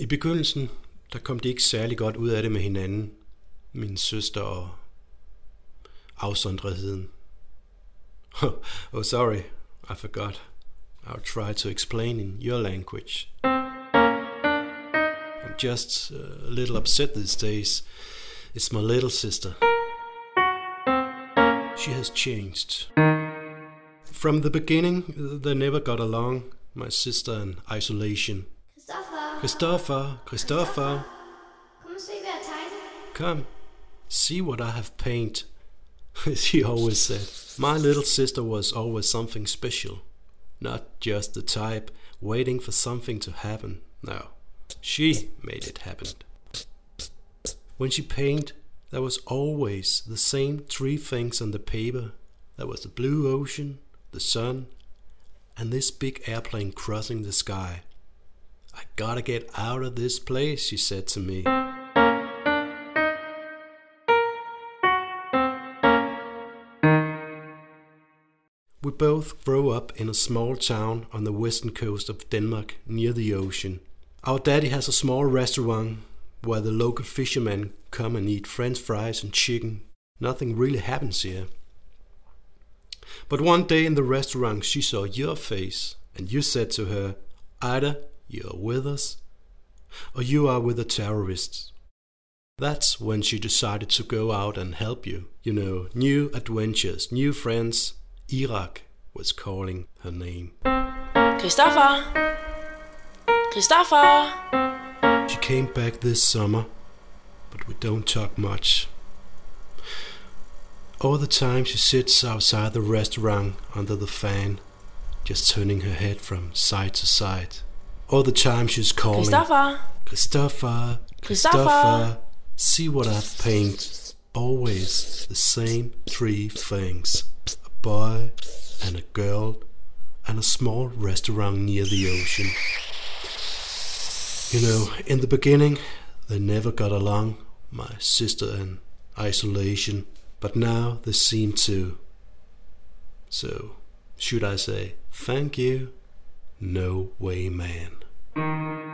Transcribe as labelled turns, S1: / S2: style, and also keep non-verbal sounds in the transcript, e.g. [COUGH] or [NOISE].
S1: I begyndelsen, der kom de ikke særlig godt ud af det med hinanden, min søster og afsondretheden. [LAUGHS] oh, sorry, I forgot. I'll try to explain in your language. I'm just uh, a little upset these days. It's my little sister. She has changed. From the beginning, uh, they never got along, my sister and isolation. Christopher, Christopher,
S2: kom og se, hvad jeg
S1: come, see what I have painted. she [LAUGHS] always said. My little sister was always something special. Not just the type waiting for something to happen. No, she made it happen. When she painted, there was always the same three things on the paper. There was the blue ocean, the sun, and this big airplane crossing the sky. I gotta get out of this place, she said to me. We both grew up in a small town on the western coast of Denmark near the ocean. Our daddy has a small restaurant where the local fishermen come and eat french fries and chicken. Nothing really happens here. But one day in the restaurant, she saw your face, and you said to her, Either you're with us, or you are with the terrorists. That's when she decided to go out and help you. You know, new adventures, new friends. Iraq was calling her name.
S3: Christoffer! Christoffer!
S1: She came back this summer, but we don't talk much. All the time she sits outside the restaurant under the fan, just turning her head from side to side. All the time she's calling
S3: Christoffer!
S1: Christopher, Christopher, see what I've painted. Always the same three things a boy and a girl and a small restaurant near the ocean. You know, in the beginning, they never got along, my sister and isolation, but now they seem to. So, should I say thank you? No way, man.